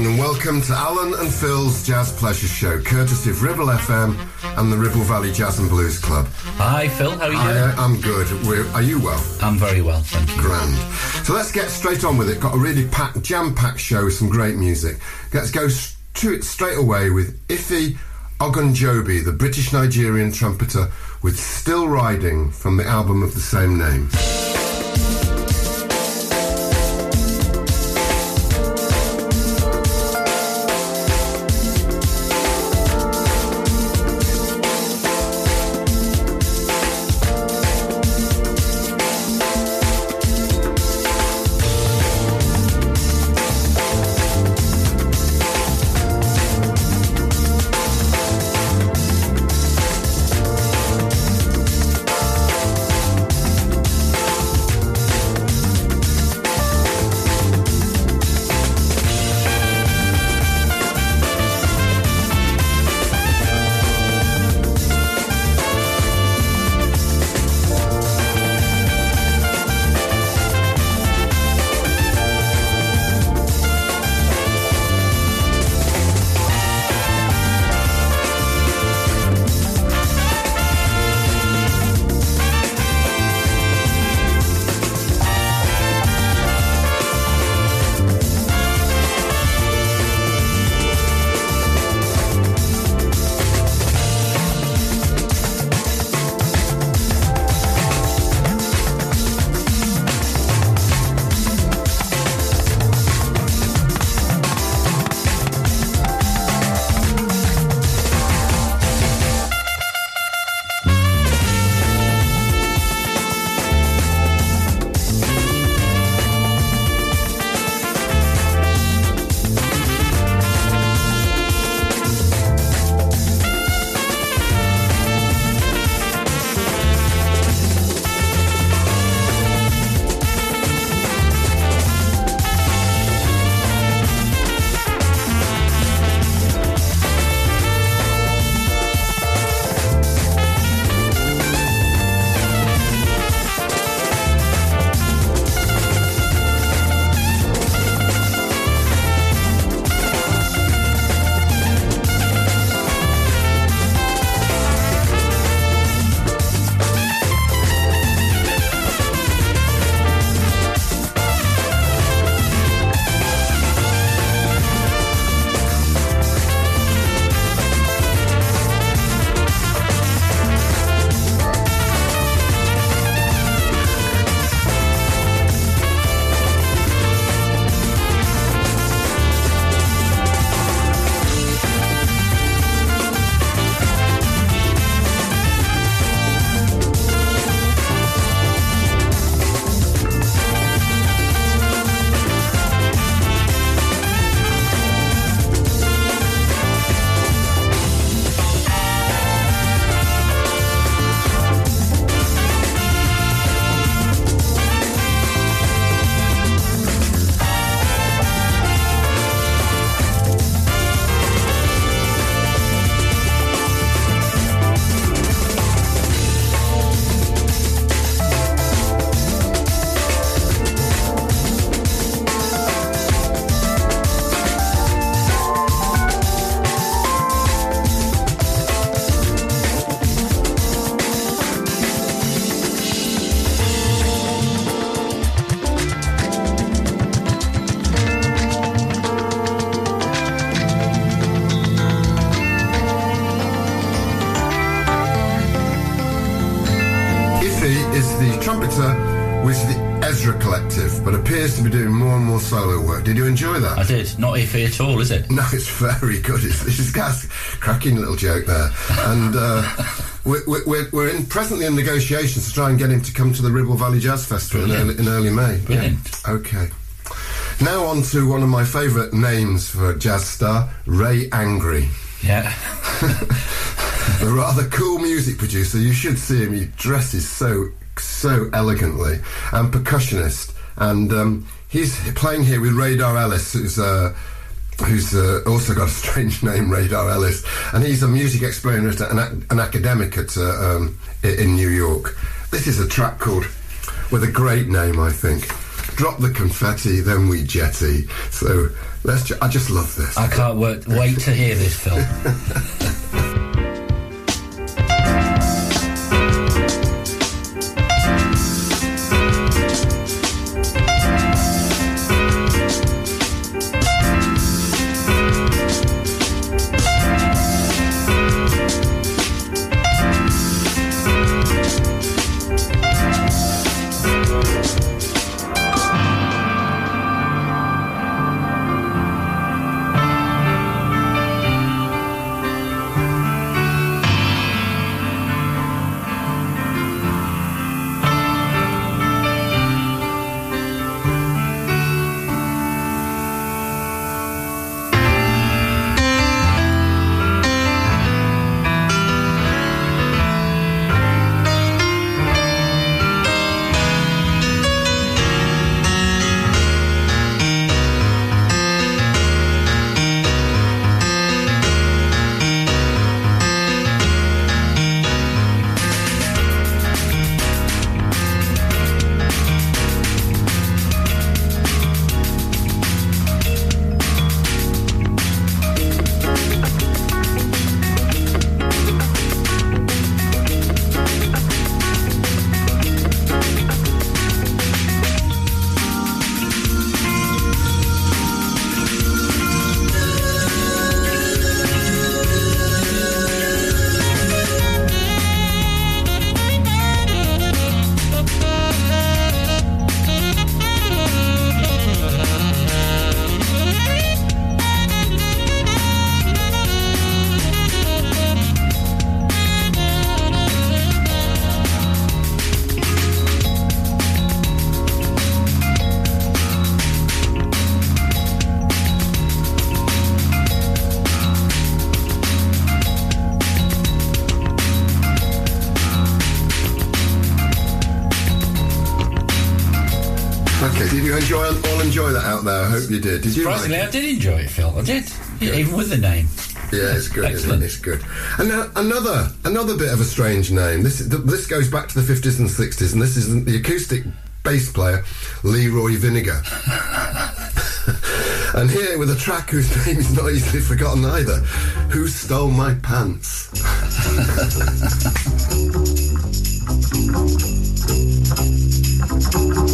Everyone, and welcome to Alan and Phil's Jazz Pleasure Show, courtesy of Ribble FM and the Ribble Valley Jazz and Blues Club. Hi, Phil. How are you I, doing? uh, I'm good. We're, are you well? I'm very well, thank you. Grand. So let's get straight on with it. Got a really packed, jam-packed show with some great music. Let's go to it straight away with Ife Ogunjobi, the British Nigerian trumpeter, with Still Riding from the album of the same name. Iffy at all, is it? No, it's very good. It's, it's gas, cracking little joke there. And uh, we're, we're, we're in, presently in negotiations to try and get him to come to the Ribble Valley Jazz Festival in early, in early May. Brilliant. Yeah. Okay. Now on to one of my favourite names for a jazz star, Ray Angry. Yeah. a rather cool music producer. You should see him. He dresses so so elegantly, and percussionist. And um, he's playing here with Radar Ellis, who's uh, who's uh, also got a strange name, Radar Ellis, and he's a music explainer and an, an academic at uh, um, in New York. This is a track called with a great name, I think. Drop the confetti, then we jetty. So let's. Ju- I just love this. I can't wait, wait to hear this, Phil. enjoy that out there. I hope you did. Did you? Surprisingly, like I did enjoy it, Phil. I did, good. even with the name. Yeah, it's good. Excellent. It? It's good. And now another another bit of a strange name. This this goes back to the fifties and sixties, and this is the acoustic bass player Leroy Vinegar. and here with a track whose name is not easily forgotten either, "Who Stole My Pants."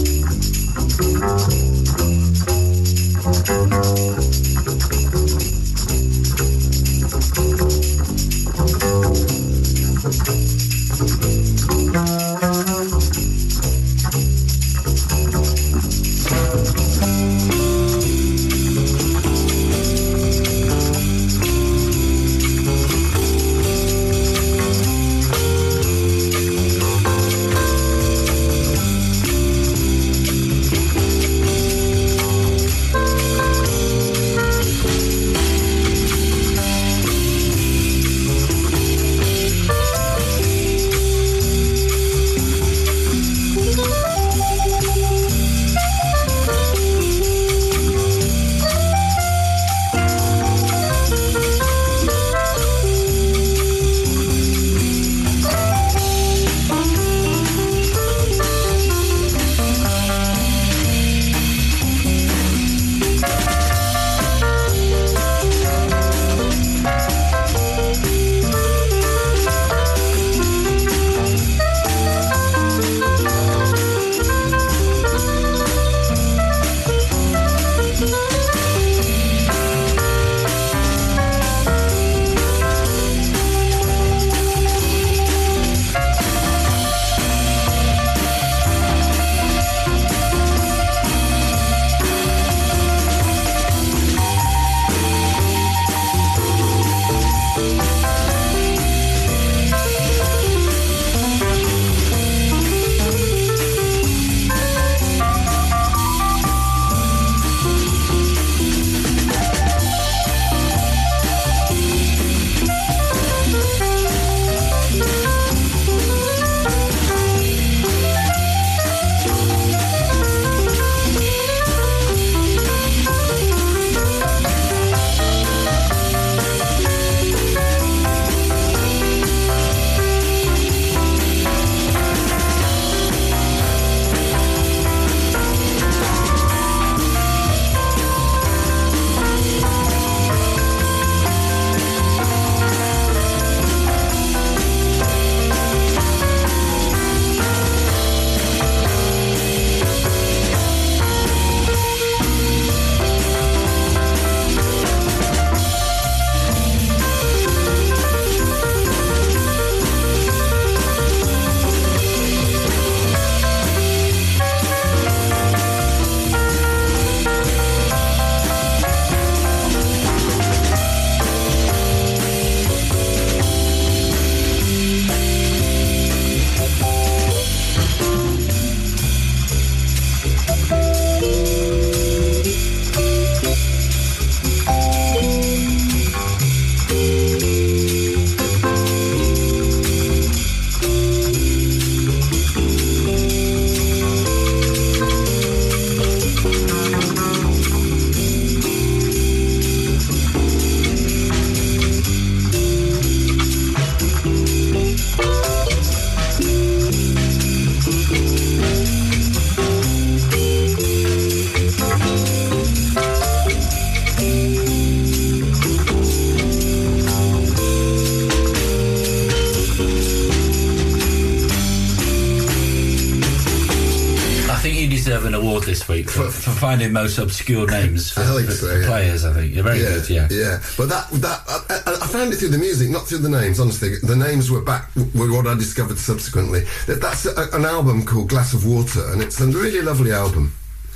for, for finding most obscure names for, I think for- so, for yeah. players. I think you're very yeah, good. Yeah. yeah. But that that I, I- I found it through the music, not through the names. Honestly, the names were back were what I discovered subsequently. That that's a, an album called Glass of Water, and it's a really lovely album.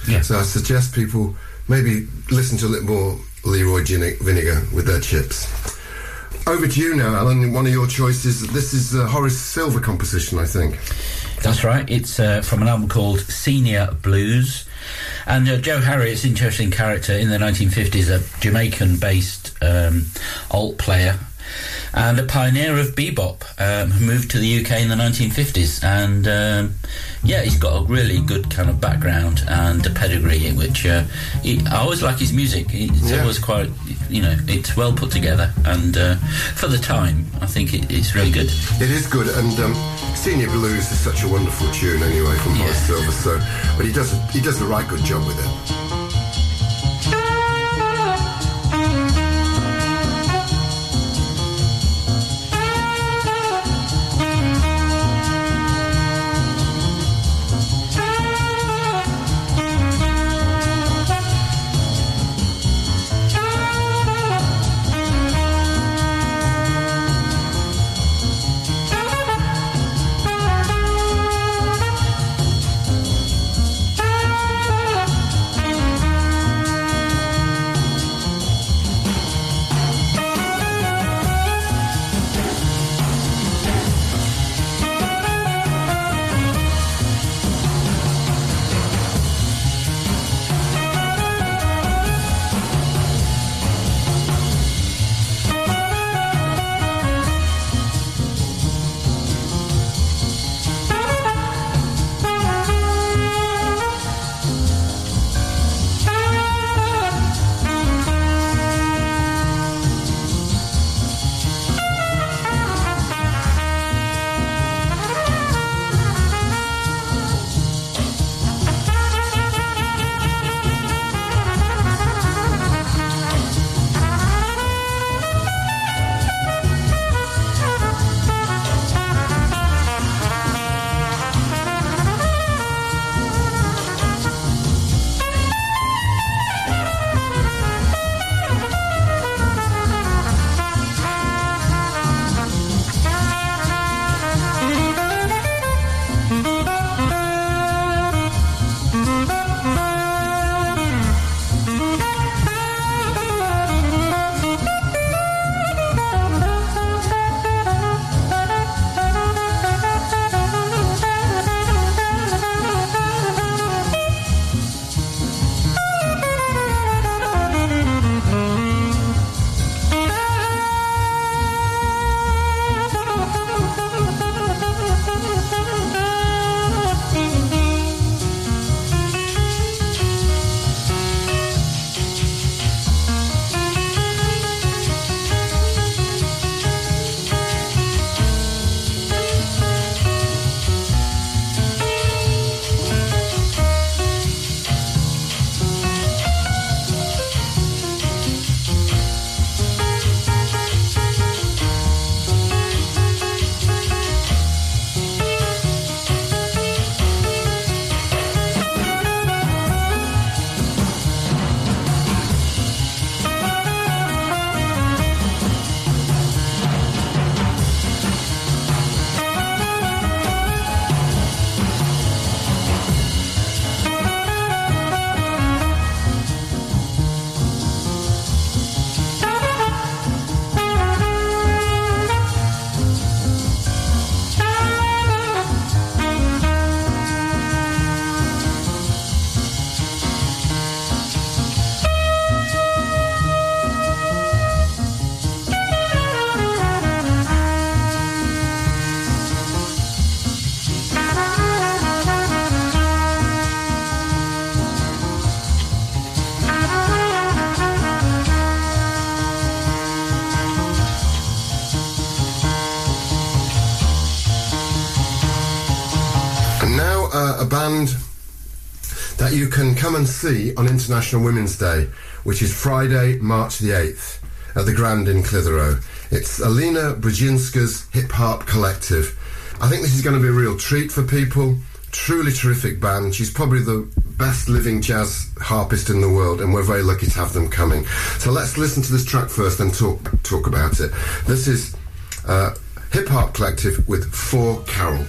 Yeah. So I suggest people maybe listen to a little more Leroy Gin- Vinegar with their chips. Over to you now, Alan. One of your choices. This is a Horace Silver composition, I think. That's right. It's uh, from an album called Señor Blues. And uh, Joe Harriott's interesting character. In the 1950s, a Jamaican-based um, alt player and a pioneer of bebop um, who moved to the UK in the 1950s. And um, yeah, he's got a really good kind of background and a pedigree, in which uh, he, I always like his music. It's Yeah. always quite, you know, it's well put together. And uh, for the time, I think it, it's really good. It is good, and um, Señor Blues is such a wonderful tune anyway from Yeah. Horace Silver. So, but he does he does a right good job with it. And see on International Women's Day, which is Friday, March the 8th at the Grand in Clitheroe. It's Alina Bzhezhinska's Hip Hop Collective. I think this is going to be a real treat for people. Truly terrific band. She's probably the best living jazz harpist in the world, and we're very lucky to have them coming. So let's listen to this track first and talk talk about it. This is uh, HipHarp Collective with For Carol.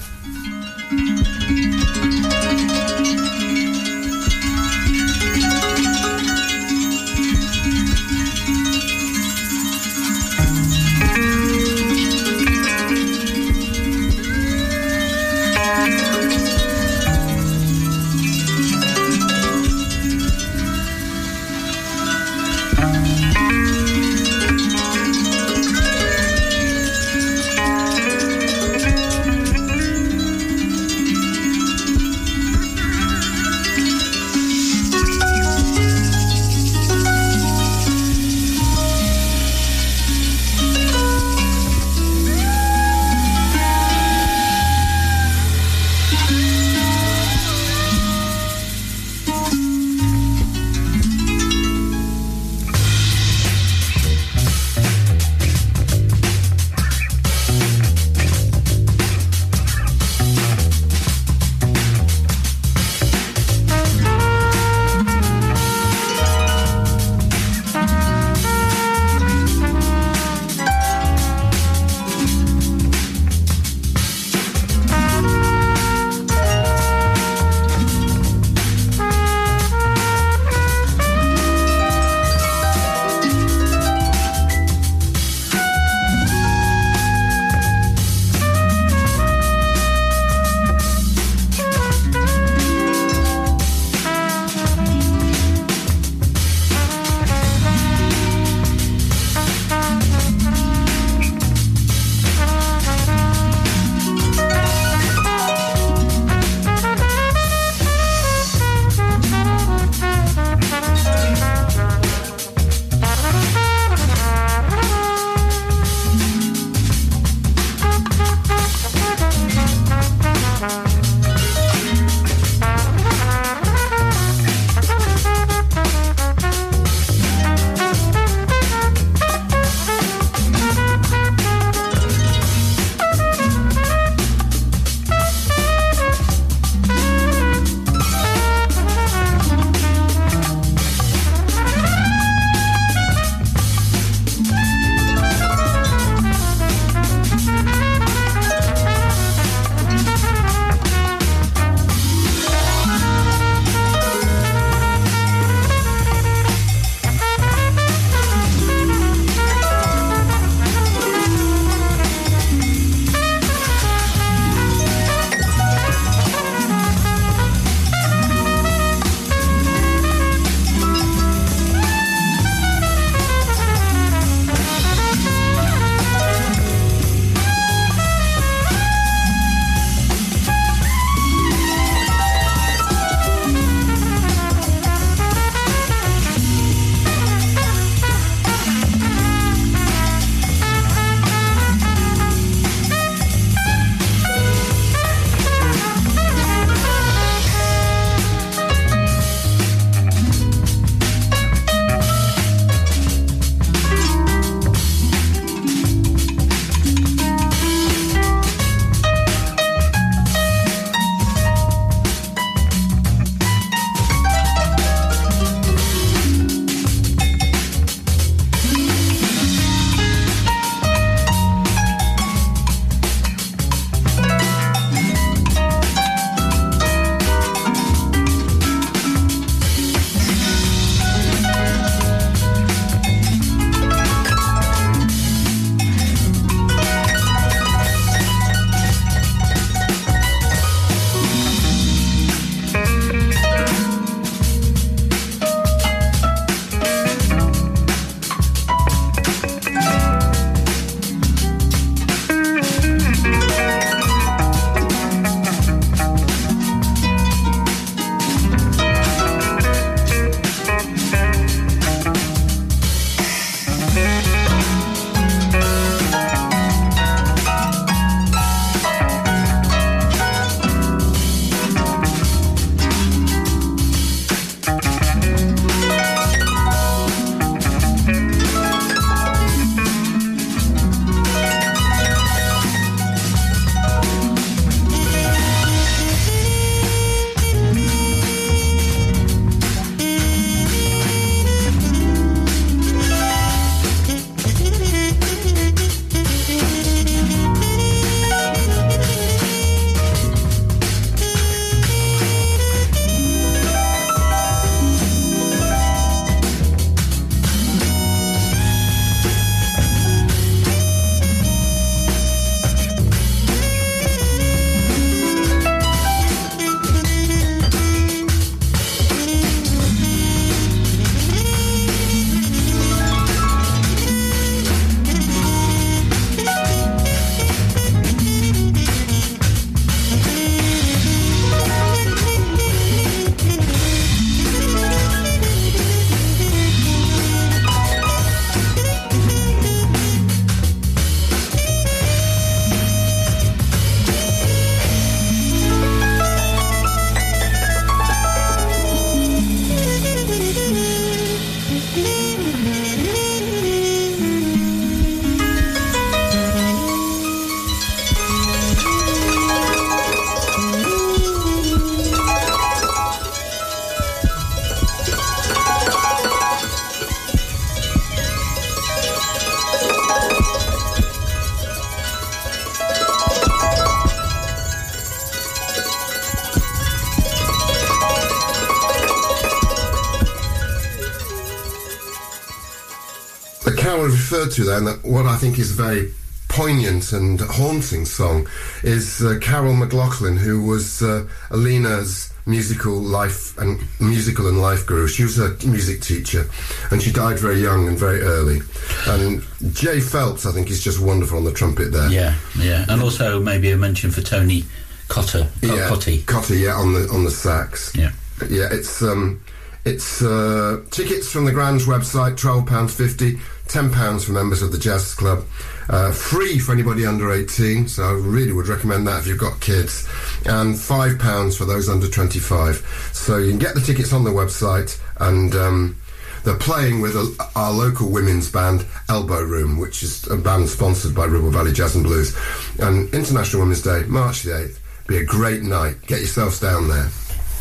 Referred to then, that what I think is very poignant and haunting song is uh, Carol McLaughlin, who was uh, Alina's musical life and musical and life guru. She was a music teacher, and she died very young and very early. And Jay Phelps, I think, is just wonderful on the trumpet there. Yeah, yeah, and also maybe a mention for Tony Cotter, Co- yeah, Cotty. Cotter, yeah, on the on the sax. Yeah. Yeah, it's um, it's uh, tickets from the Grand website, twelve pounds fifty, ten pounds for members of the Jazz Club, uh, free for anybody under eighteen. So I really would recommend that if you've got kids, and five pounds for those under twenty-five. So you can get the tickets on the website, and um, they're playing with a, our local women's band, Elbow Room, which is a band sponsored by Ribble Valley Jazz and Blues. And International Women's Day, March the eighth. Be a great night. Get yourselves down there.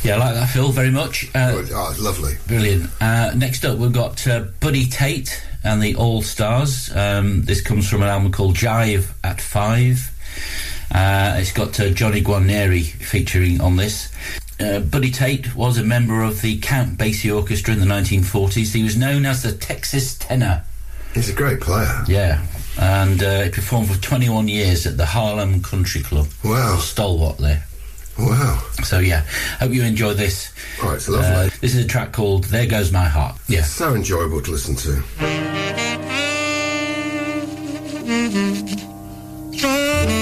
Yeah, I like that, Phil, very much. Uh, Oh, it's lovely. Brilliant. Uh, next up, we've got uh, Buddy Tate and the All Stars. Um, this comes from an album called Jive at Five. Uh, it's got uh, Johnny Guarnieri featuring on this. Uh, Buddy Tate was a member of the Count Basie Orchestra in the 1940s. He was known as the Texas Tenor. He's a great player. Yeah. And uh, he performed for 21 years at the Harlem Country Club. Wow. Stalwart there. Wow. So, yeah, hope you enjoy this. Oh, it's lovely. Uh, this is a track called There Goes My Heart. Yeah. So enjoyable to listen to.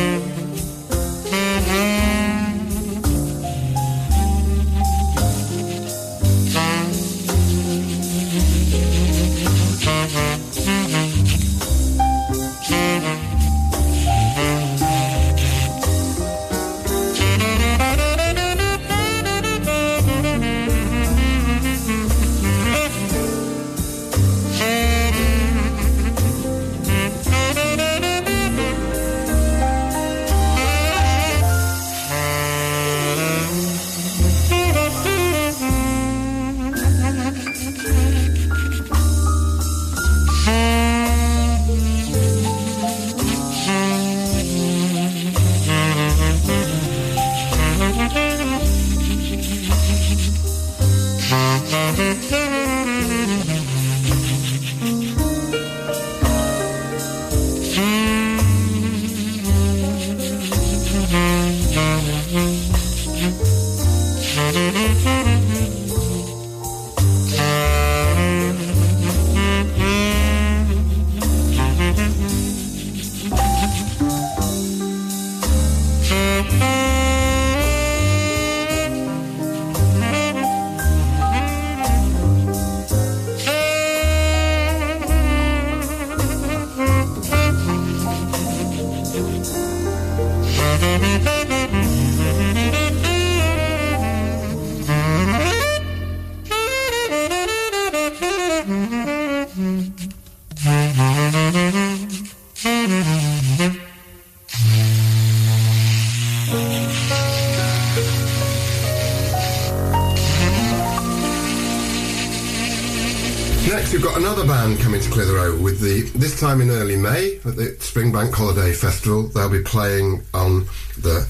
Next, Clitheroe with the this time in early May at the Springbank Holiday Festival. They'll be playing on the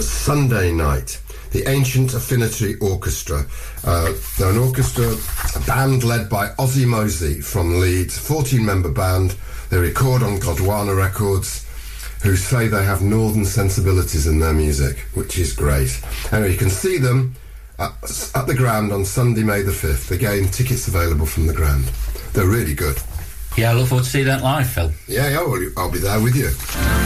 Sunday night. The Ancient Infinity Orchestra. Uh, they're an orchestra, a band led by Ozzy Moysey from Leeds, 14 member band. They record on Gondwana Records, who say they have northern sensibilities in their music, which is great. Anyway, you can see them at, at the Grand on Sunday, May the 5th. Again, tickets available from the Grand. They're really good. Yeah, I look forward to see that live, Phil. Yeah, yeah, well, I'll be there with you.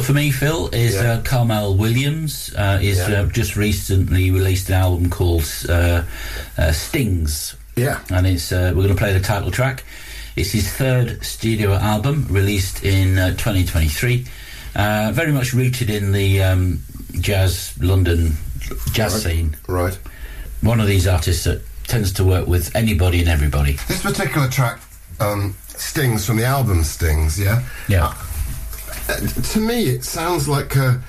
Up for me, Phil, is Yeah. uh, Kamaal Williams. Uh, is Yeah. uh, just recently released an album called uh, uh, Stings, Yeah. and it's uh, we're going to play the title track. It's his third studio album, released in uh, 2023. Uh, very much rooted in the um, jazz London jazz Right. scene. Right. One of these artists that tends to work with anybody and everybody. This particular track, um, Stings from the album Stings, yeah? Yeah. To me, it sounds like a,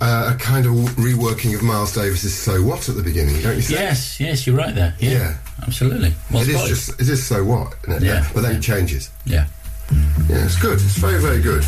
a kind of reworking of Miles Davis's So What at the beginning, don't you think? Yes, yes, you're right there. Yeah, Yeah. absolutely. Well It is spotted. just, it is So What, it? Yeah. But then it changes. yeah. Yeah, it's good. It's very, very good.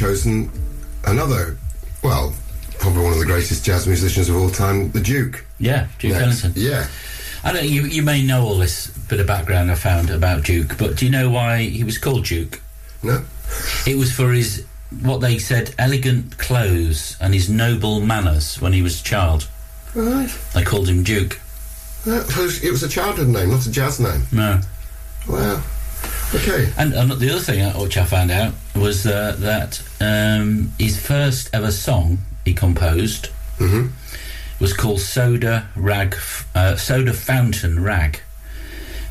Chosen another, well, probably one of the greatest jazz musicians of all time, the Duke. Yeah, Duke Next. Ellington. Yeah. I don't. You you may know all this bit of background I found about Duke, but do you know why he was called Duke? No. It was for his what they said elegant clothes and his noble manners when he was a child. Right. They called him Duke. That was- It was a childhood name, not a jazz name. No. Wow. Okay. And, and the other thing uh, which I found out was uh, that um, his first ever song he composed hmm was called Soda Rag, uh, Soda Fountain Rag,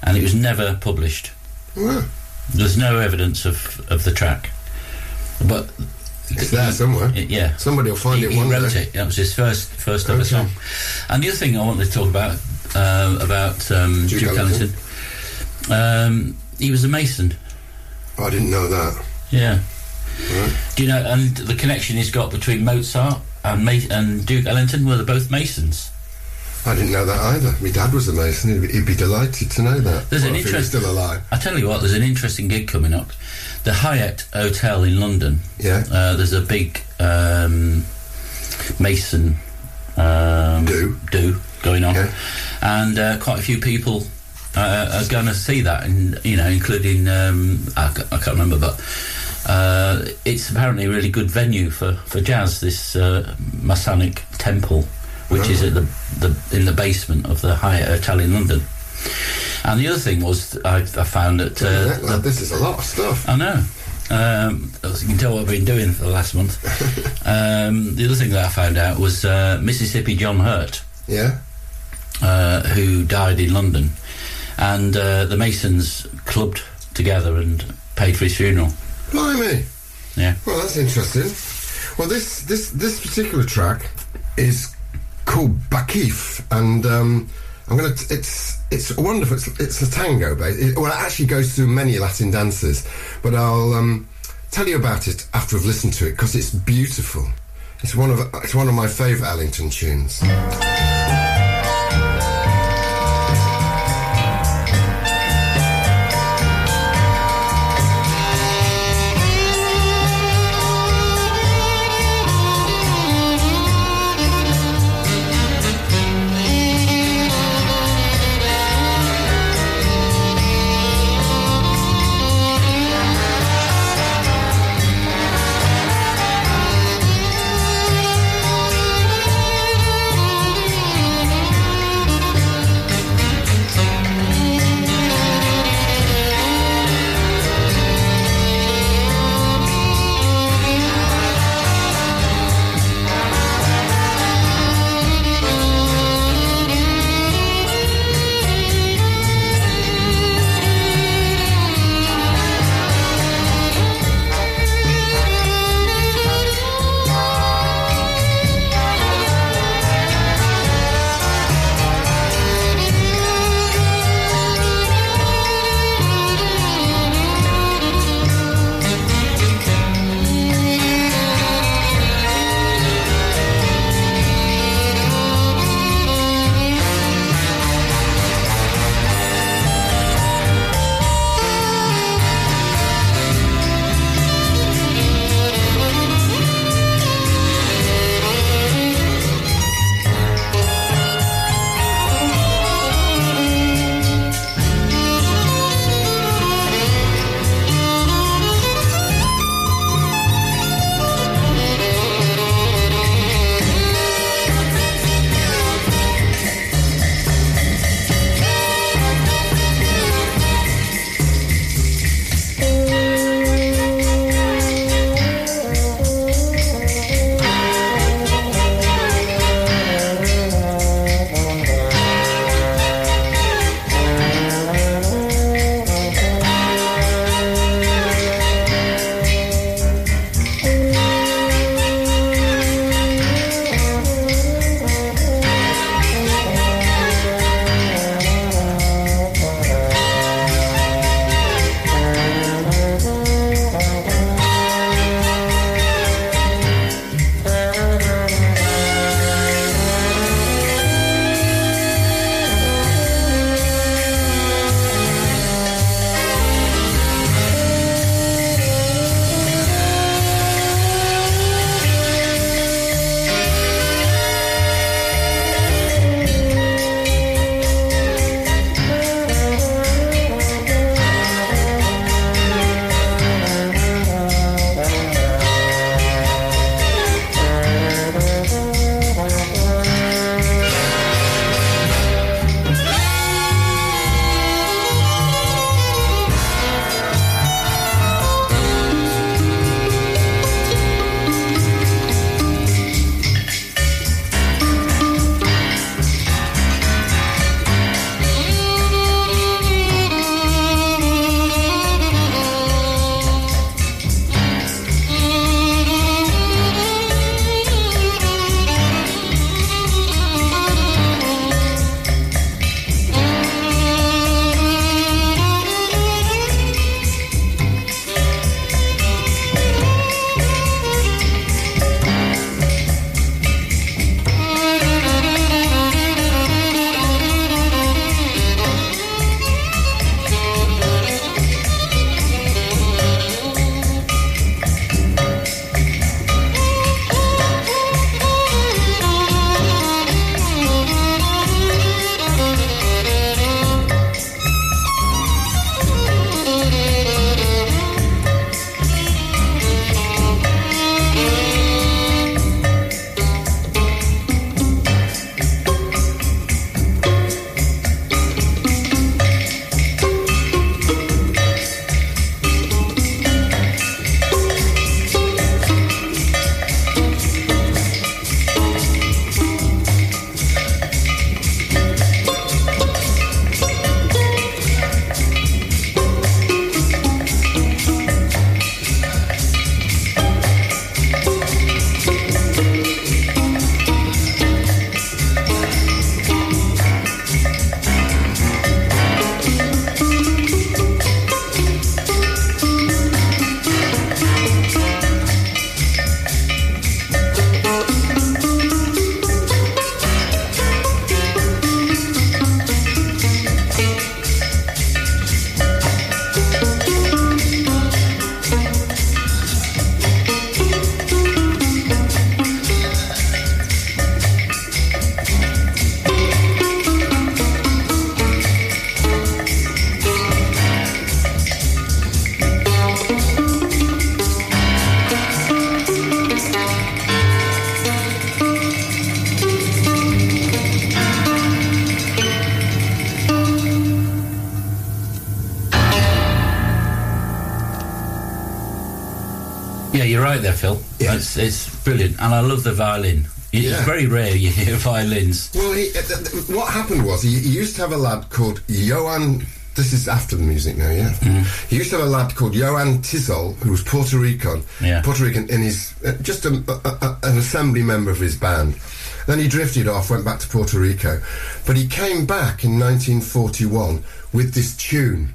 and it was never published. Wow. There's no evidence of, of the track, but It's there somewhere. it- yeah, Somebody will find he, it he one wrote day. it. That was his first first ever song. And the other thing I wanted to talk about uh, about um, Duke Duke. Ellington, um, he was a mason. Oh, I didn't know that. Yeah. Right. Do you know? And the connection he's got between Mozart and Ma- and Duke Ellington were they're both masons. I didn't know that either. My dad was a mason. He'd be, he'd be delighted to know that. There's an Well, if he interest- still alive. I tell you what, there's an interesting gig coming up. The Hyatt Hotel in London. Yeah. Uh, there's a big um, mason um, Do. do going on, Okay. and uh, quite a few people uh, are going to see that, and you know, including um, I, I can't remember, but uh, it's apparently a really good venue for, for jazz. This uh, Masonic temple, which is at the, the in the basement of the Hyatt Hotel in London. And the other thing was, I, I found that uh, That- the this is a lot of stuff. I know. Um, as you can tell what I've been doing for the last month. um, the other thing that I found out was uh, Mississippi John Hurt, Yeah. uh, who died in London, and uh, the Masons clubbed together and paid for his funeral. Blimey. Yeah. Well, that's interesting. Well, this this this particular track is called Bakiff, and um, I'm gonna. T- it's it's wonderful. It's, it's a tango, base. It, well, it actually goes through many Latin dances, but I'll um, tell you about it after I've listened to it because it's beautiful. It's one of it's one of my favourite Ellington tunes. Right there, Phil. Yeah. It's, it's brilliant, and I love the violin. It's Yeah. very rare you hear violins. Well, he, uh, th- th- what happened was he, he used to have a lad called Johan. This is after the music now, yeah. He used to have a lad called Juan Tizol, who was Puerto Rican. Yeah. Puerto Rican in his uh, just a, a, a, an assembly member of his band. Then he drifted off, went back to Puerto Rico, but he came back in 1941 with this tune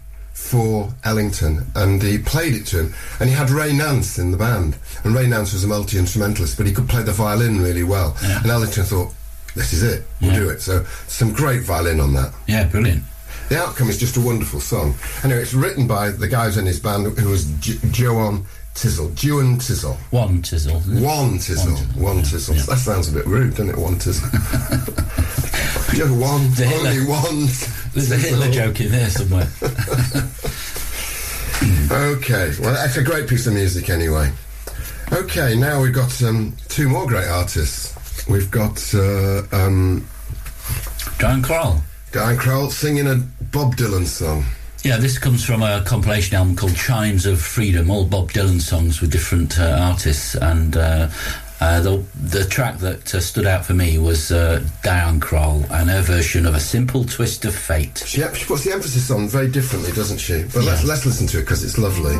for Ellington, and he played it to him. And he had Ray Nance in the band, and Ray Nance was a multi instrumentalist, but he could play the violin really well. Yeah. And Ellington thought, "This is it, we'll Yeah. do it." So some great violin on that. Yeah, brilliant. The outcome is just a wonderful song. Anyway, it's written by the guys in his band who was J- Joan Tizzle, Joan Tizzle. One tizzle. One Tizzle, one Tizzle. That sounds a bit rude, doesn't it? One Tizzle. Just one, The Hitler- only one. There's a Hitler joke in there somewhere. Okay, well, that's a great piece of music anyway. Okay, now we've got um, two more great artists. We've got uh, um, John Kroll. Diane Krall singing a Bob Dylan song. Yeah, this comes from a compilation album called Chimes of Freedom, all Bob Dylan songs with different uh, artists. And uh, uh, the, the track that uh, stood out for me was uh, Diane Krall and her version of A Simple Twist of Fate. She, she puts the emphasis on very differently, doesn't she? But let's, let's listen to it because it's lovely.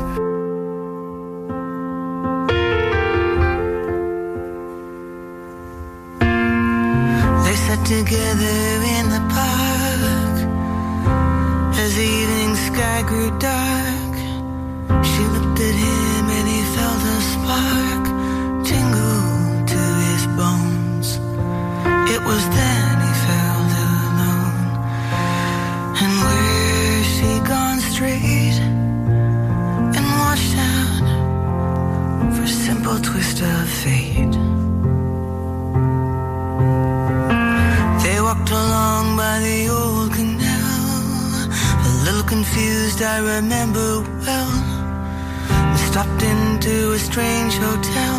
They sat together in the park as the evening sky grew dark. She looked at him and he felt a spark tingle to his bones. It was then he felt alone. And where she gone straight and watched out for simple twist of fate. They walked along by the old a confused, I remember well. And stopped into a strange hotel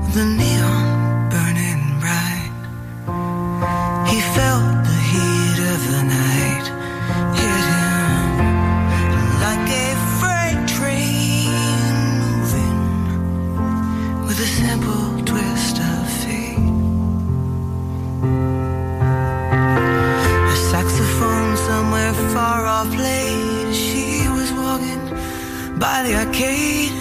with the neon burning bright. He felt the heat of the night far off played. She was walking by the arcade.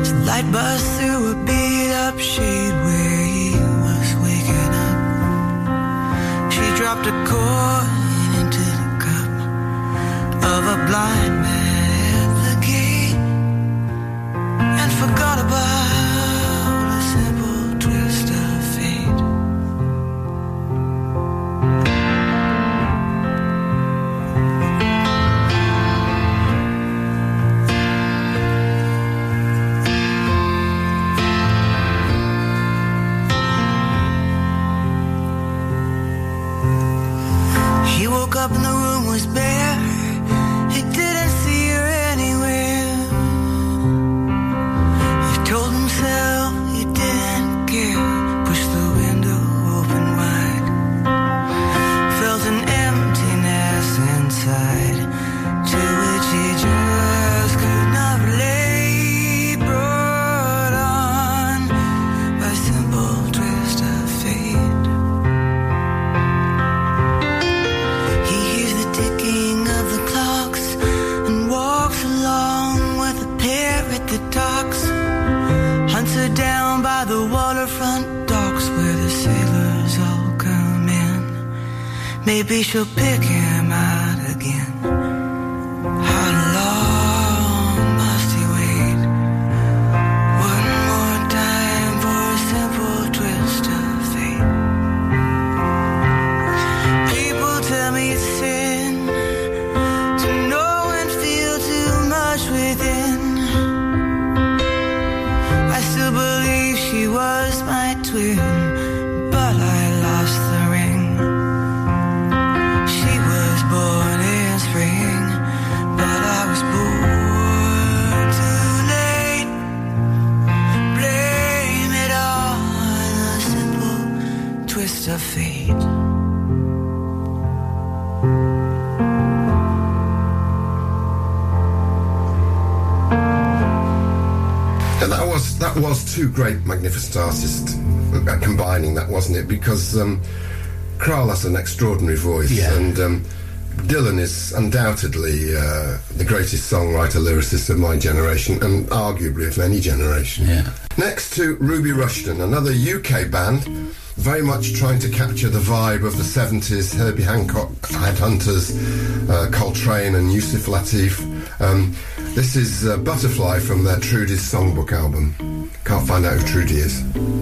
His light buzzed through a beat up shade where he was waking up. She dropped a coin into the cup of a blind man at the gate and forgot about great, magnificent artists uh, combining that, wasn't it? Because um, Krall has an extraordinary voice, Yeah. and um, Dylan is undoubtedly uh, the greatest songwriter, lyricist of my generation, and arguably of any generation. Yeah. Next to Ruby Rushton, another UK band, very much trying to capture the vibe of the 70s, Herbie Hancock, Headhunters, uh, Coltrane and Yusef Lateef. Um, this is uh, Butterfly from their Trudy's Songbook album. Can't find out who Trudy is.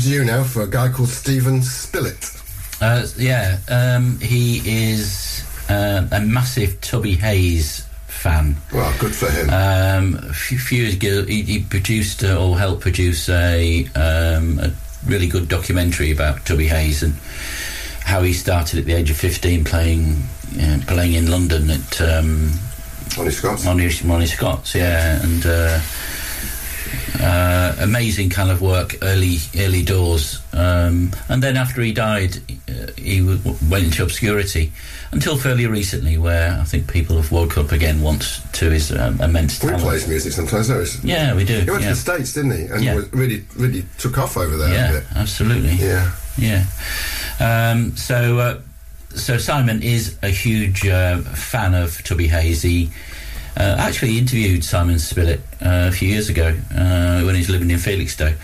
To you now for a guy called Stephen Spillett. Uh, yeah, um, he is uh, a massive Tubby Hayes fan. Well, good for him. Um, a few, few years ago, he, he produced uh, or helped produce a, um, a really good documentary about Tubby Hayes and how he started at the age of 15 playing uh, playing in London at um, Ronnie Scott. Ronnie, Ronnie Scott's, yeah, and uh, amazing kind of work early early doors. Um, and then after he died, uh, he w- went into obscurity until fairly recently, where I think people have woke up again once to his um, immense We talent. play his music sometimes. Is. Yeah, we do. He went yeah. to the States, didn't he? And Yeah. really, really took off over there a yeah, bit. absolutely. Yeah. Yeah. Um, so, uh, so Simon is a huge uh, fan of Tubby Hayes. Uh, actually interviewed Simon Spillett uh, a few years ago uh, when he was living in Felixstowe.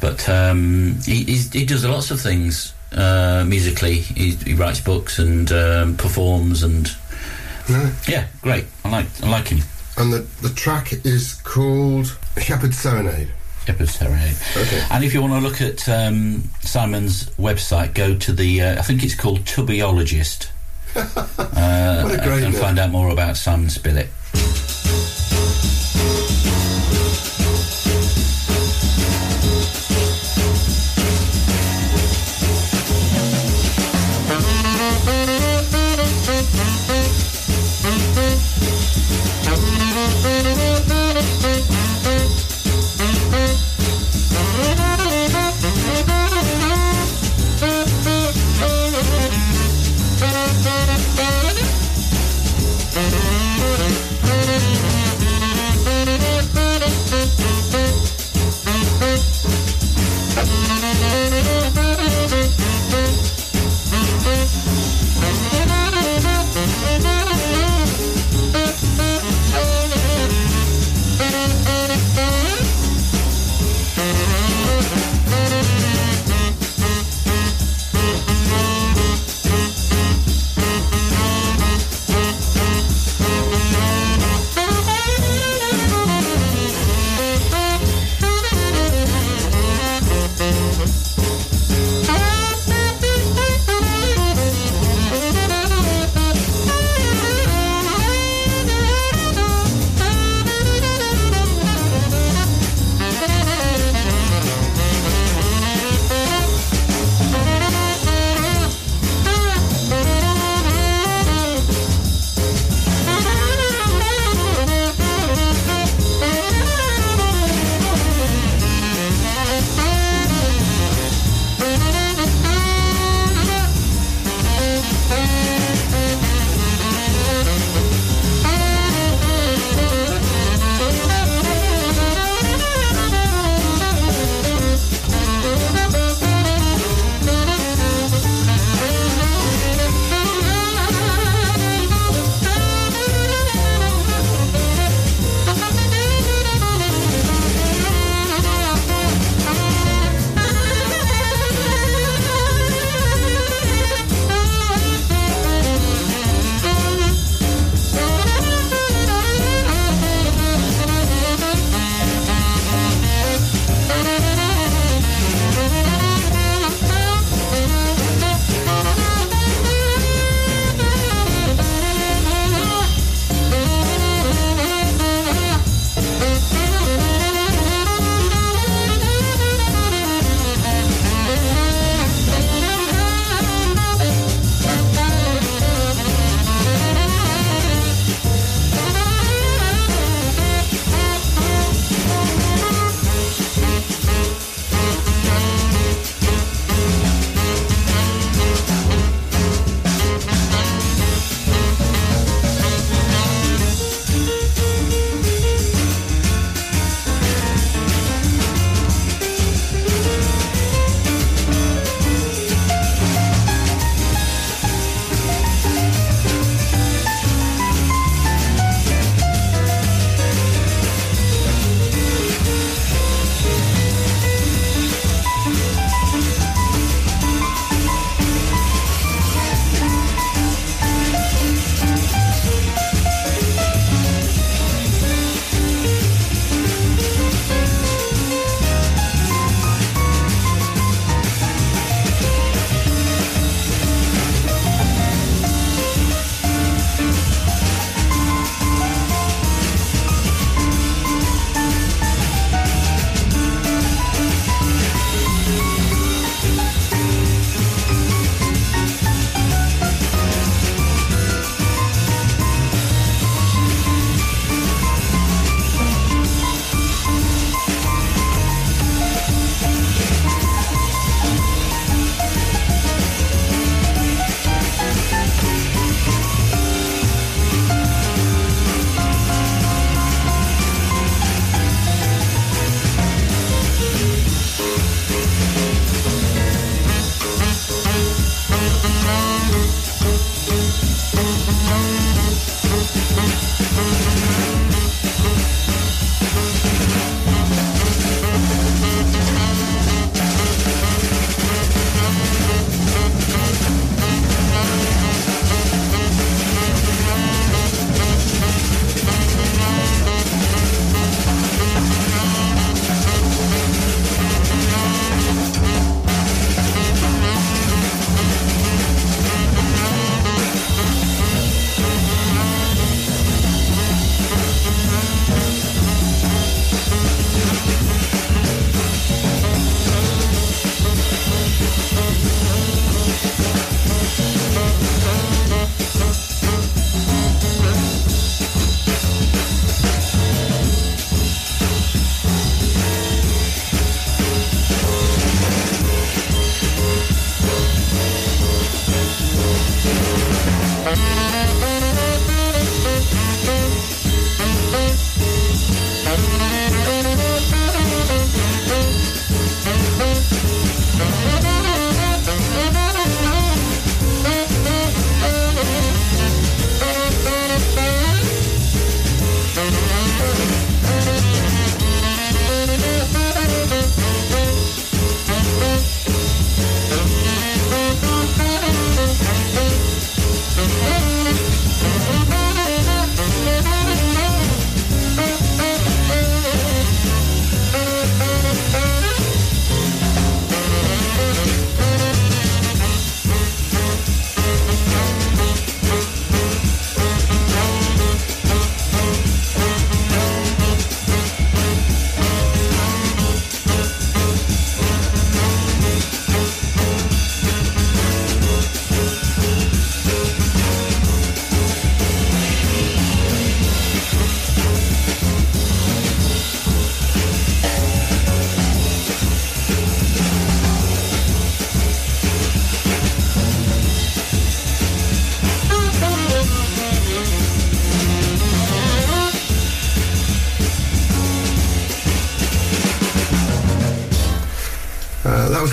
But um, he, he's, he does lots of things uh, musically. He, he writes books and um, performs, and yeah, great. I like I like him. And the, the track is called Shepherd's Serenade. Shepherd's Serenade. Okay. And if you want to look at um, Simon's website, go to the uh, I think it's called Tubbyologist. uh, What a great and name. find out more about Simon Spillett. Thank you.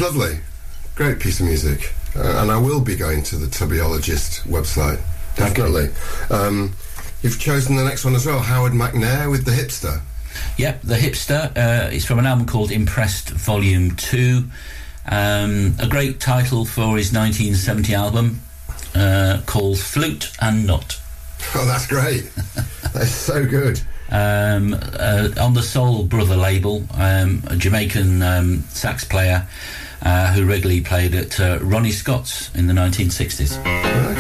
Lovely. Great piece of music. Uh, and I will be going to the Tubbyologist website. Definitely. Um, you've chosen the next one as well, Harold McNair with The Hipster. Yep, The Hipster. Uh, it's from an album called Impressed Volume 2. Um, a great title for his 1970 album uh, called Flute and Nut. Oh, that's great. that's so good. Um, uh, on the Soul Brother label, um, a Jamaican um, sax player who regularly played at uh, Ronnie Scott's in the 1960s.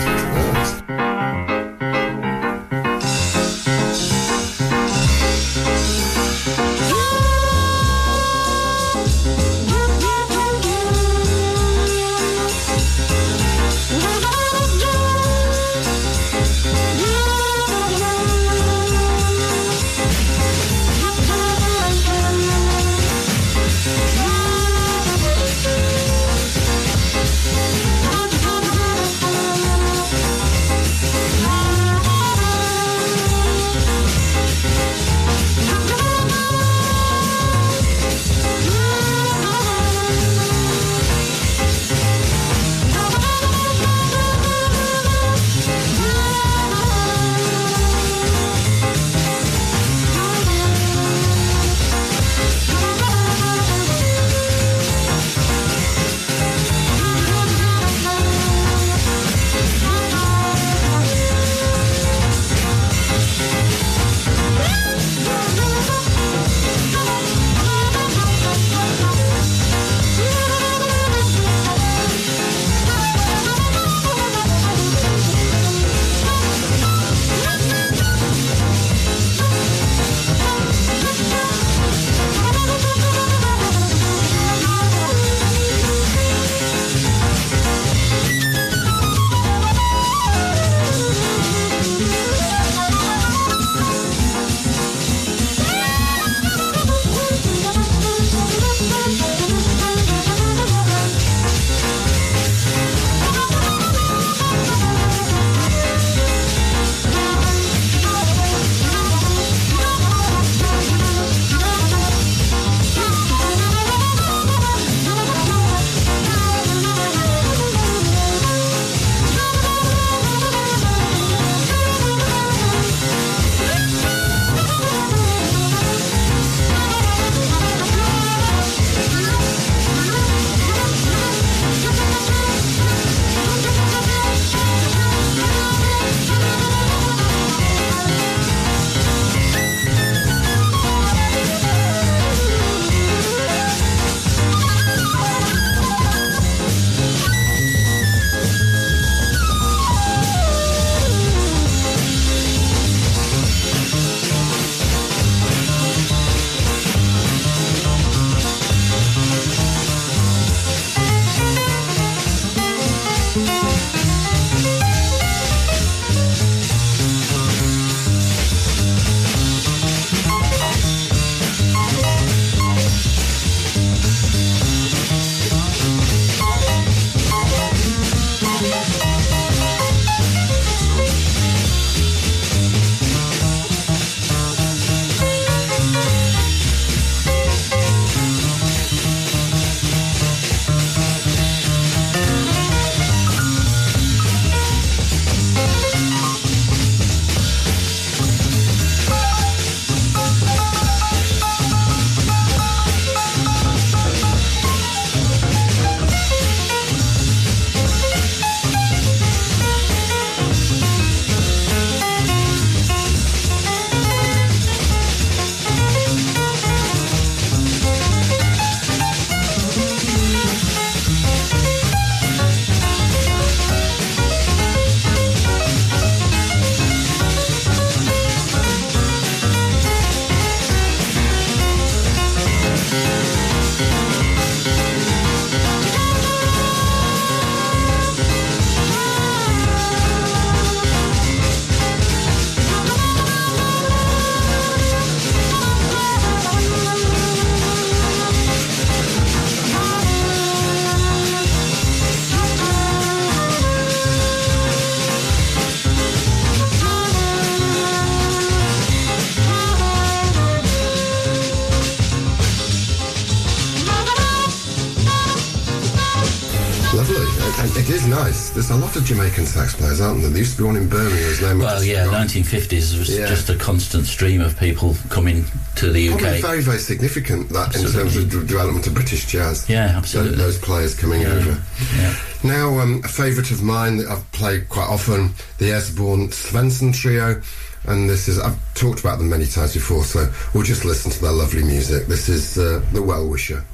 There's a lot of Jamaican sax players, aren't there? There used to be one in Birmingham. His name Well, yeah, forgotten. 1950s was Yeah. just a constant stream of people coming to the UK. Probably very, very significant that in terms of the development of British jazz. Yeah, absolutely. those players coming over. yeah. Now, um, a favourite of mine that I've played quite often, the Esbjörn Svensson Trio. And this is, I've talked about them many times before, so we'll just listen to their lovely music. This is uh, The Well Wisher.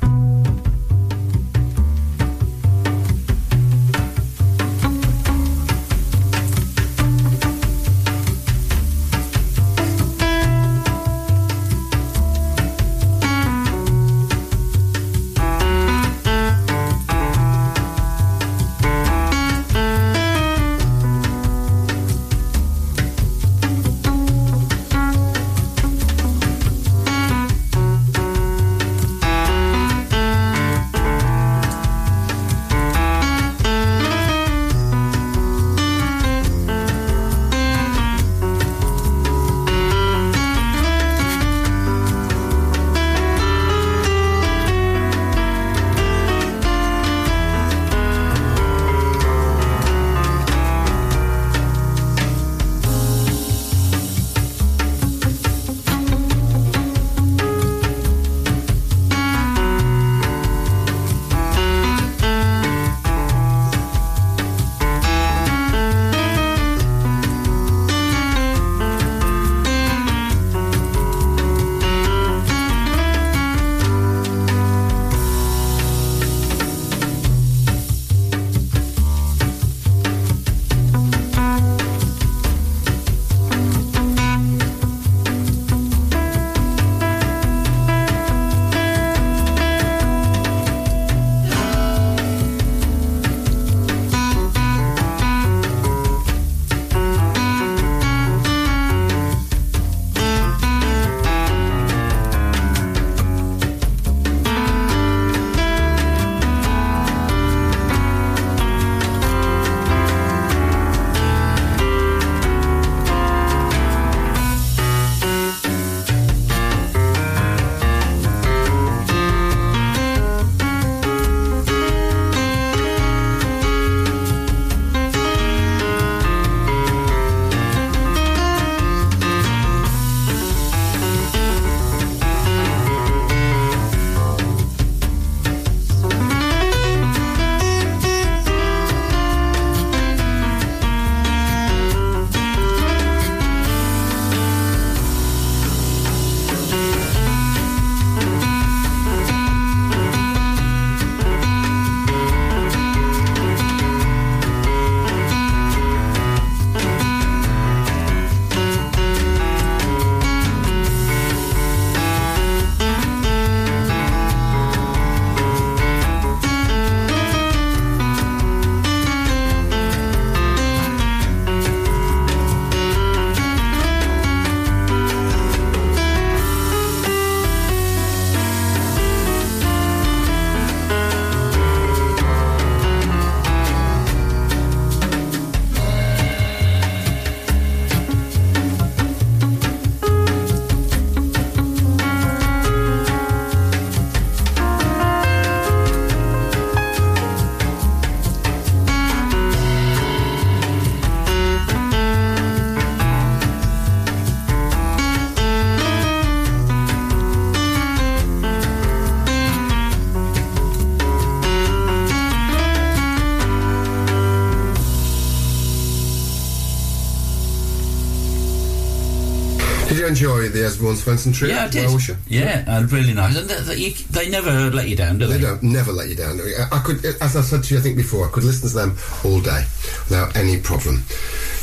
Enjoy the Esbjörn Svensson Trio? Yeah, I did. Yeah, and really nice. And they, they, they never let you down, do they? They don't never let you down. I I could, as I said to you, I think before, I could listen to them all day without any problem.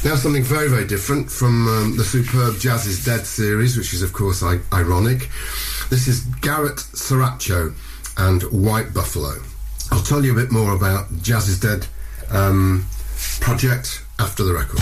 Now, something very, very different from um, the superb Jazz is Dead series, which is, of course, I- ironic. This is Garrett Saracho and White Buffalo. I'll tell you a bit more about Jazz is Dead um, project after the record.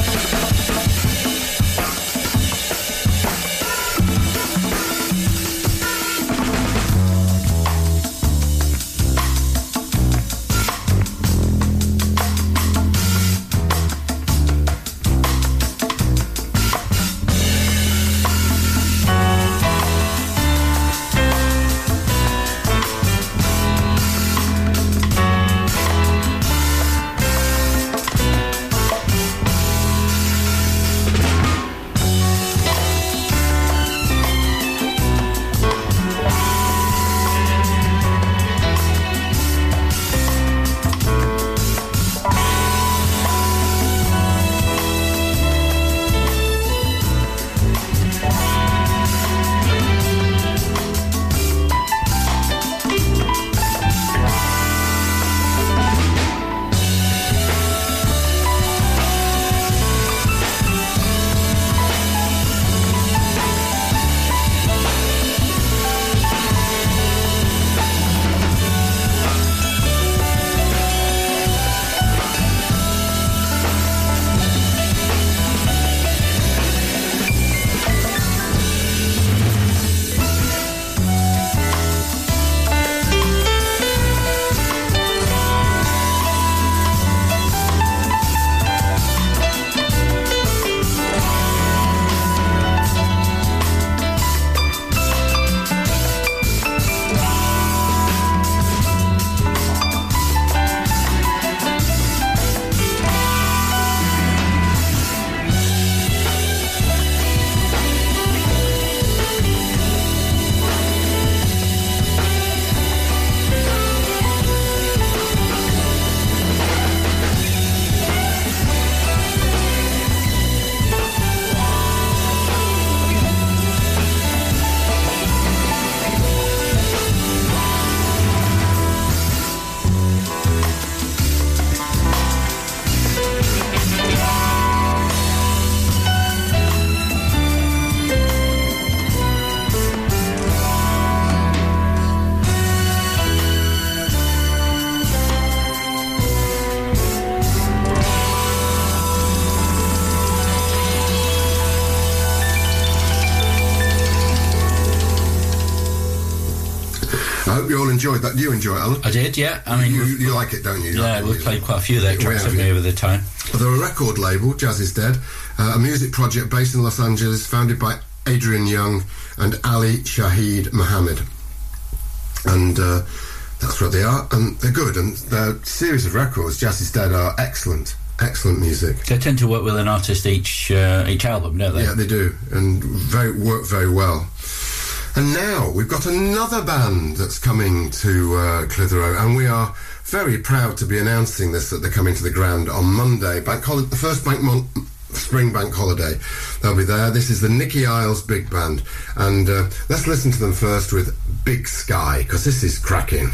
Enjoyed that. You enjoy it, Alan? I did, yeah. I mean, you, you like it, don't you? yeah, we've played quite a few of their tracks, have, haven't we, over the time? They're a record label, Jazz is Dead, uh, a music project based in Los Angeles, founded by Adrian Younge and Ali Shaheed Muhammad. And uh, that's what they are, and they're good. And their series of records, Jazz is Dead, are excellent, excellent music. They tend to work with an artist each uh, each album, don't they? Yeah, they do, and very work very well. And now we've got another band that's coming to uh, Clitheroe, and we are very proud to be announcing this that they're coming to the Grand on Monday, bank the first bank mon- spring bank holiday. They'll be there. This is the Nikki Iles Big Band, and uh, let's listen to them first with Big Sky because this is cracking.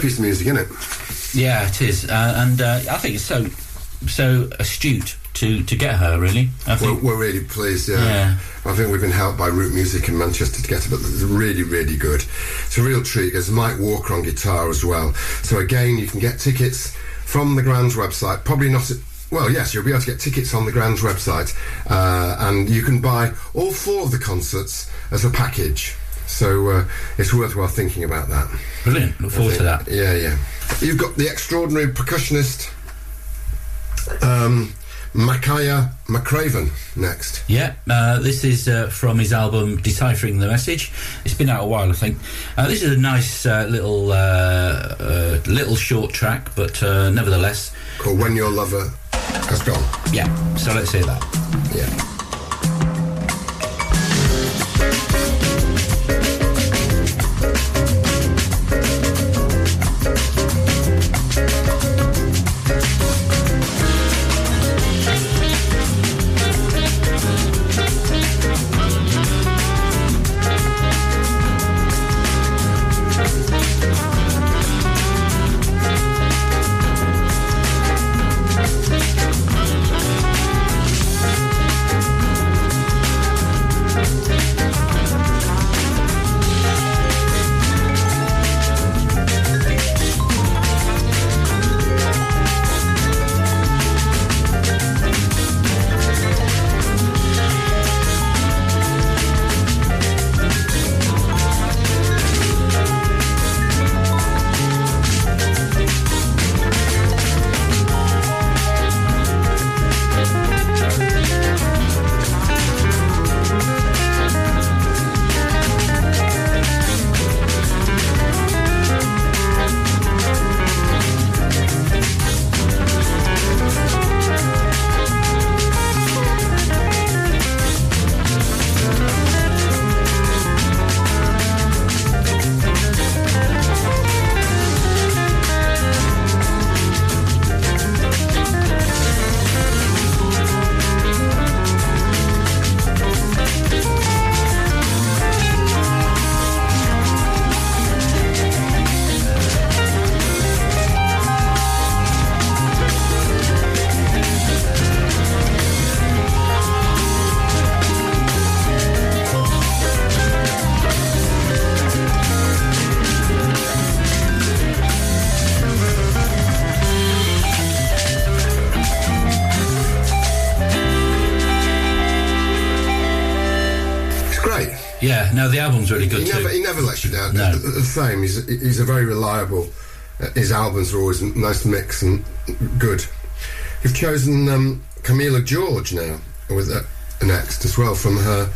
Great piece of music, isn't it? Yeah, it is, uh, and uh, I think it's so so astute to to get her. Really, I We're, we're really pleased, yeah. Yeah. I think we've been helped by Root Music in Manchester to get it, but it's really, really good. It's a real treat. There's Mike Walker on guitar as well. So again, you can get tickets from the Grand's website. Probably not. Well, yes, you'll be able to get tickets on the Grand's website, uh, and you can buy all four of the concerts as a package. So uh, it's worthwhile thinking about that. Brilliant. Look forward to that. Yeah, yeah. You've got the extraordinary percussionist um, Makaya McCraven next. Yeah, uh, this is uh, from his album Deciphering the Message. It's been out a while, I think. Uh, this is a nice uh, little uh, uh, little short track, but uh, nevertheless, called When Your Lover Has Gone. yeah. So let's hear that. Yeah. No, the album's really good He too. never, he never lets you down. No. The, the same. He's, he's a very reliable. Uh, his albums are always a nice mix and good. You've chosen um, Camilla George now with uh, next as well from her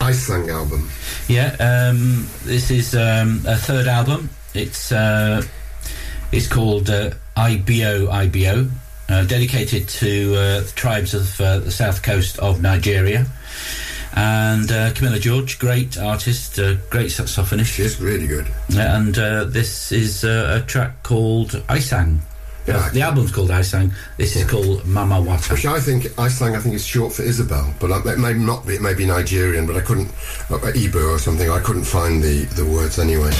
Isang album. Yeah, um, this is um, a third album. It's uh, it's called uh, IBO IBO, uh, dedicated to uh, the tribes of uh, the south coast of Nigeria. And uh, Camilla George, great artist, uh, great saxophonist. She's really good. And uh, this is uh, a track called Isang. Yeah, Uh, the album's called Isang. This is called Mama Wata. Which I think Isang, I think is short for Isabel, but I, it may not be. It may be Nigerian, but I couldn't. Uh, Ibu or something. I couldn't find the the words anyway.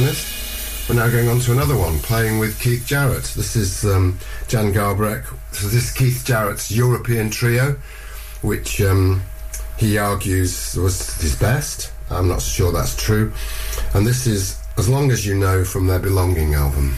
Saxophonist. We're now going on to another one, playing with Keith Jarrett. This is um, Jan Garbarek. So this is Keith Jarrett's European trio, which um, he argues was his best. I'm not sure that's true. And this is As Long as You Know from their Belonging album.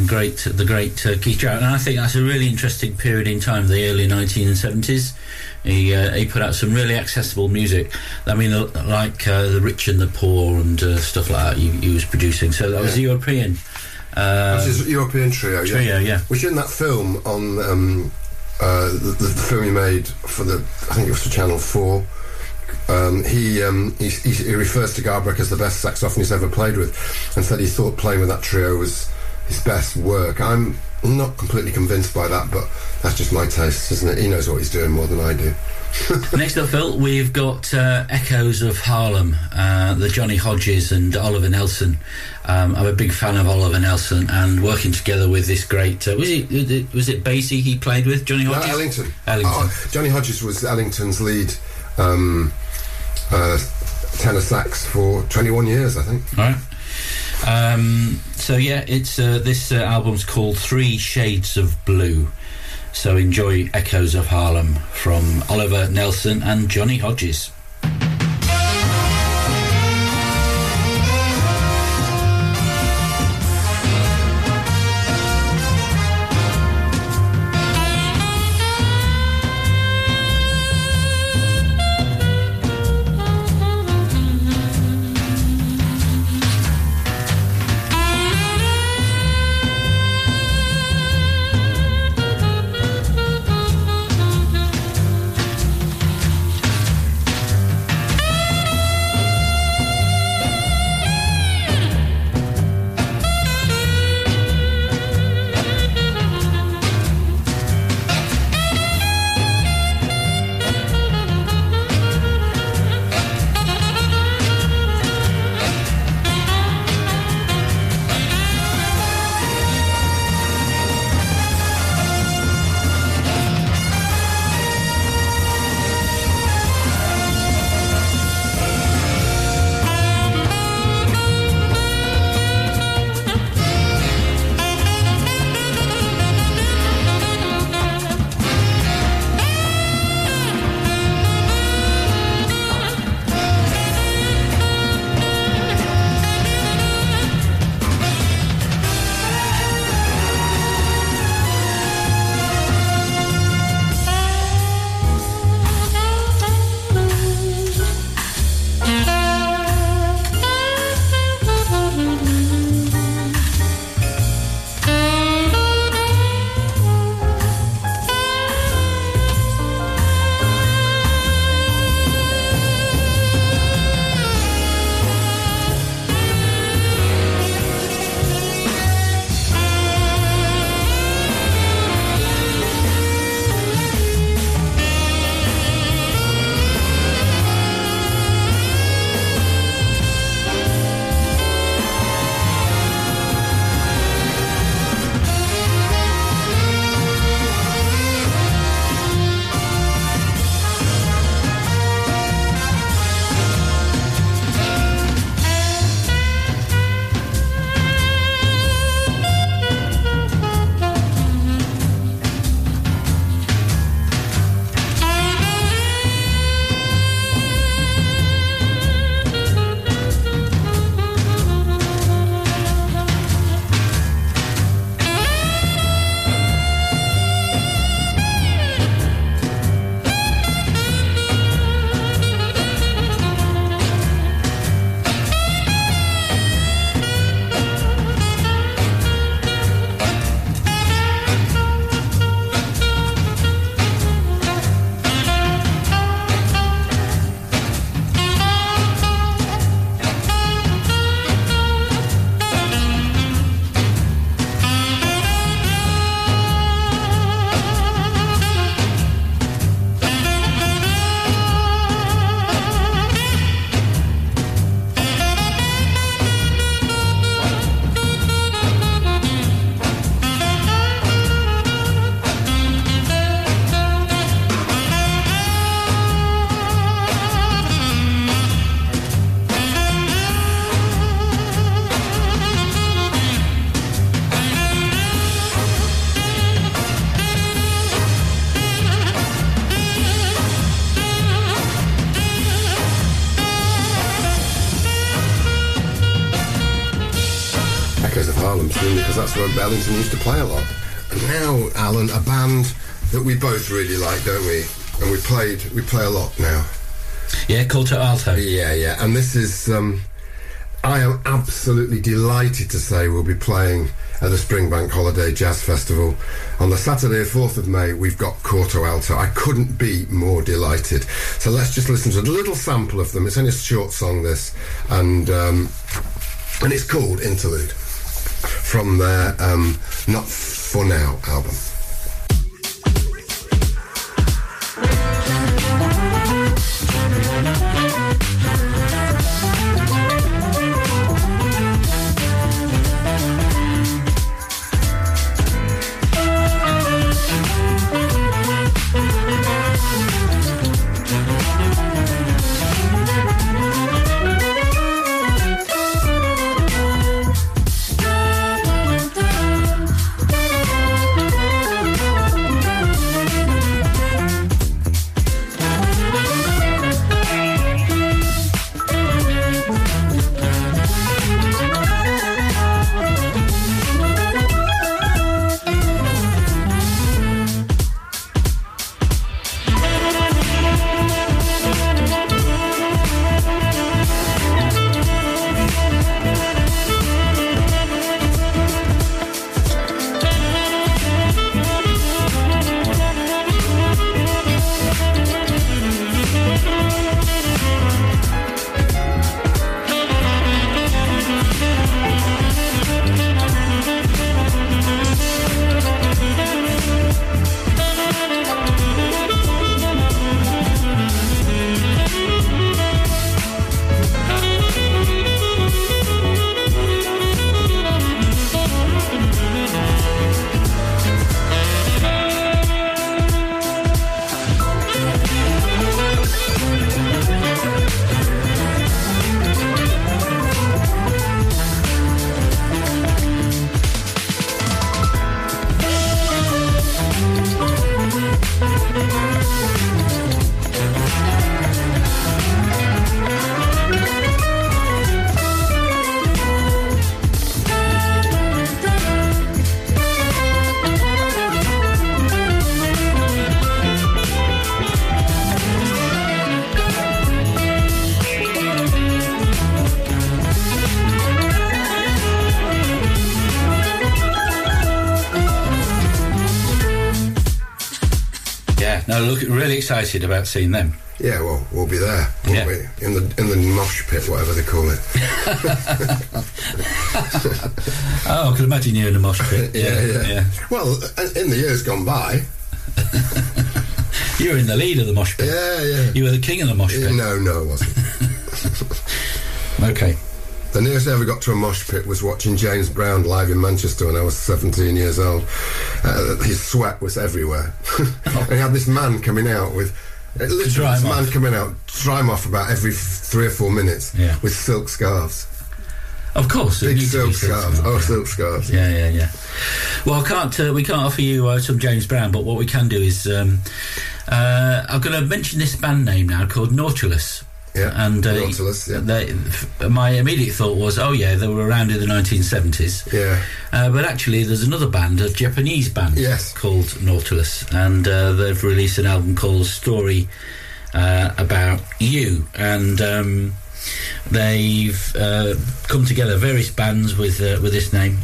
Again, great, the great uh, Keith Jarrett, and I think that's a really interesting period in time, the early 1970s. He uh, he put out some really accessible music. I mean, uh, like uh, the rich and the poor and uh, stuff like that. He, he was producing, so that was Yeah. European. Uh, That's his European trio. trio, yeah. Which in that film on um, uh, the, the, film he made for the I think it was for Channel Four. Um, he, um, he, he he refers to Garbarek as the best saxophonist he's ever played with, and said he thought playing with that trio was his best work. I'm not completely convinced by that, but that's just my taste, isn't it? He knows what he's doing more than I do. Next up, Phil, we've got uh, Echoes of Harlem, uh, the Johnny Hodges and Oliver Nelson. Um, I'm a big fan of Oliver Nelson and working together with this great. Uh, was it was it Basie he played with Johnny No, Hodges? Ellington. Ellington. Oh, Johnny Hodges was Ellington's lead um, uh, tenor sax for 21 years, I think. All right. Um, so yeah, it's uh, this uh, album's called Three Shades of Blue. So enjoy Echoes of Harlem from Oliver Nelson and Johnny Hodges. Where used to play a lot. And now, Alan, a band that we both really like, don't we? And we played, we play a lot now. Yeah, Quarto Alto. Yeah, yeah. And this is, um, I am absolutely delighted to say we'll be playing at the Springbank Holiday Jazz Festival on the Saturday, 4th of May. We've got Quarto Alto. I couldn't be more delighted. So let's just listen to a little sample of them. It's only a short song, this, and um, and it's called Interlude from their um, Not For Now album. Really excited about seeing them. Yeah, well, we'll be there, won't Yeah. we? In the in the mosh pit, whatever they call it. Oh, I can imagine you in the mosh pit. Yeah, yeah. yeah Well, uh, in the years gone by, You were in the lead of the mosh pit. yeah, yeah. You were the king of the mosh pit. No, no, it wasn't. Okay. The nearest I ever got to a mosh pit was watching James Brown live in Manchester when I was 17 years old. Uh, his sweat was everywhere. And had this man coming out with. Literally, this man off. coming out, dry him off about every f- three or four minutes Yeah. with silk scarves. Of course. Big needs to be silk scarves. Oh, yeah. silk scarves. Yeah, yeah, yeah. Well, I can't. Uh, we can't offer you uh, some James Brown, but what we can do is um, uh, I'm going to mention this band name now called Nautilus. Yeah, and uh, Nautilus, yeah. They, my immediate thought was, oh yeah, they were around in the 1970s. Yeah. Uh, but actually, there's another band, a Japanese band, Yes. called Nautilus, and uh, they've released an album called Story uh, About You, and um, they've uh, come together various bands with uh, with this name.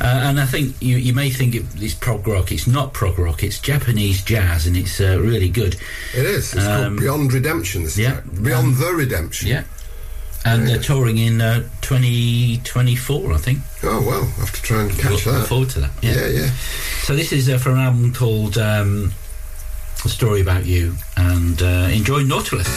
Uh, and I think you, you may think it, it's prog rock. It's not prog rock. It's Japanese jazz, and it's uh, really good. It is. It's Um, called Beyond Redemption. This yeah. track. Beyond the Redemption. Yeah, and Yeah. they're touring in uh, 2024, I think. Oh well, I have to try and catch Look that. forward to that. Yeah, yeah. So this is uh, from an album called um, "A Story About You," and uh, enjoy Nautilus.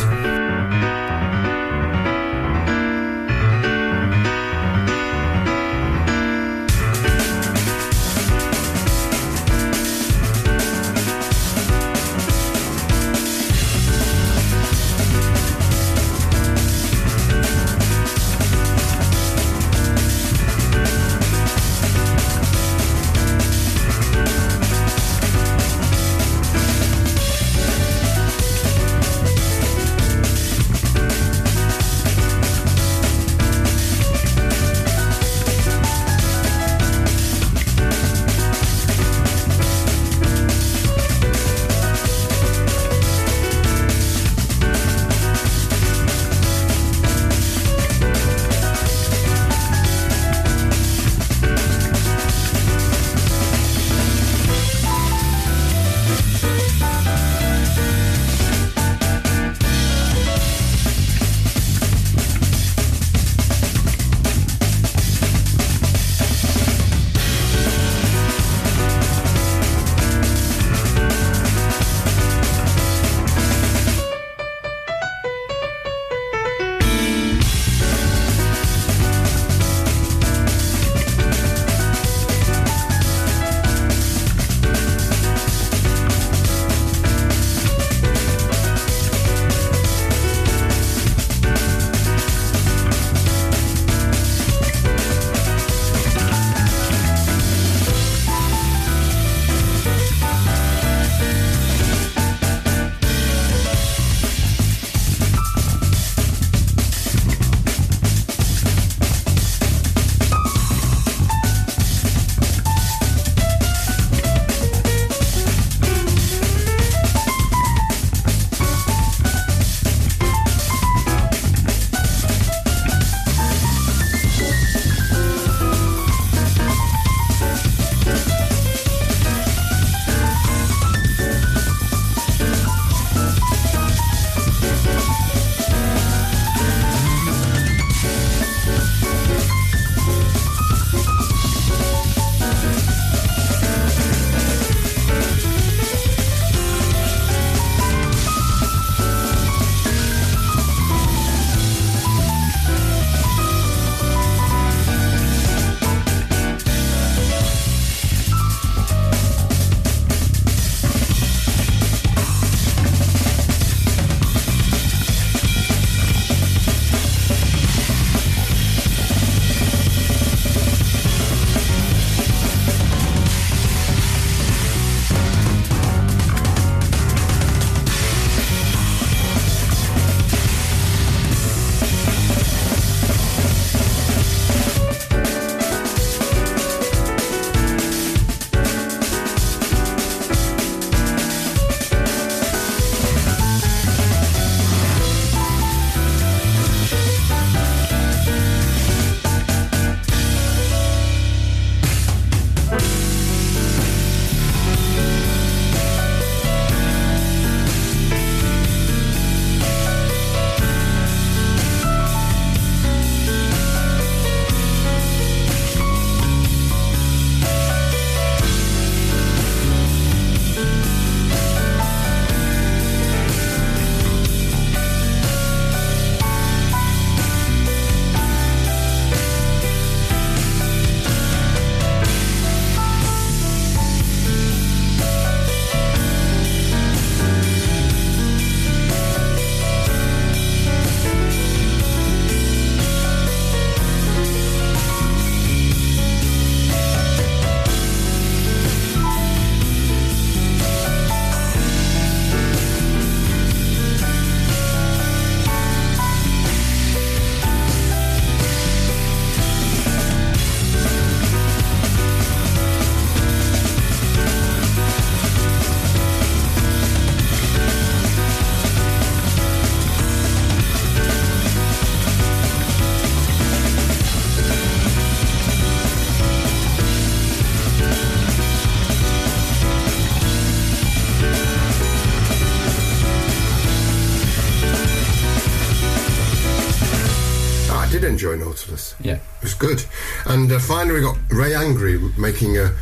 Yeah. It was good. And uh, finally, we got Ray Angry making a,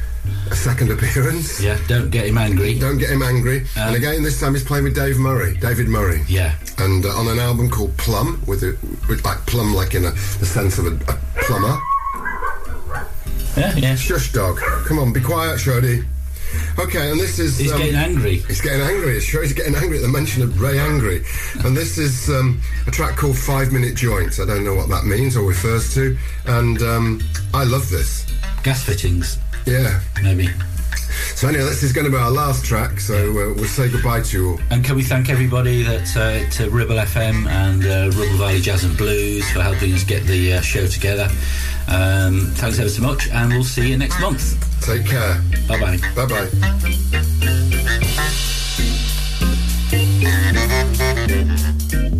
a second appearance. Yeah, don't get him angry. Don't get him angry. Um, and again, this time he's playing with Dave Murray, David Murray. Yeah. And uh, on an album called Plum, with, a, with like plum, like in a, the sense of a, a plumber. Yeah, yeah. Shush, dog. Come on, be quiet, Shorty. Okay, and this is. He's um, getting angry. He's getting angry. It's sure he's getting angry at the mention of Ray Angry. And this is um, a track called Five Minute Joints. I don't know what that means or refers to. And um, I love this. Gas fittings, Yeah. maybe. So anyway, this is going to be our last track. So uh, we'll say goodbye to you all. And can we thank everybody that uh, to Ribble FM and uh, Ribble Valley Jazz and Blues for helping us get the uh, show together. Um, thanks ever so much, and we'll see you next month. Take care. Bye bye. Bye bye.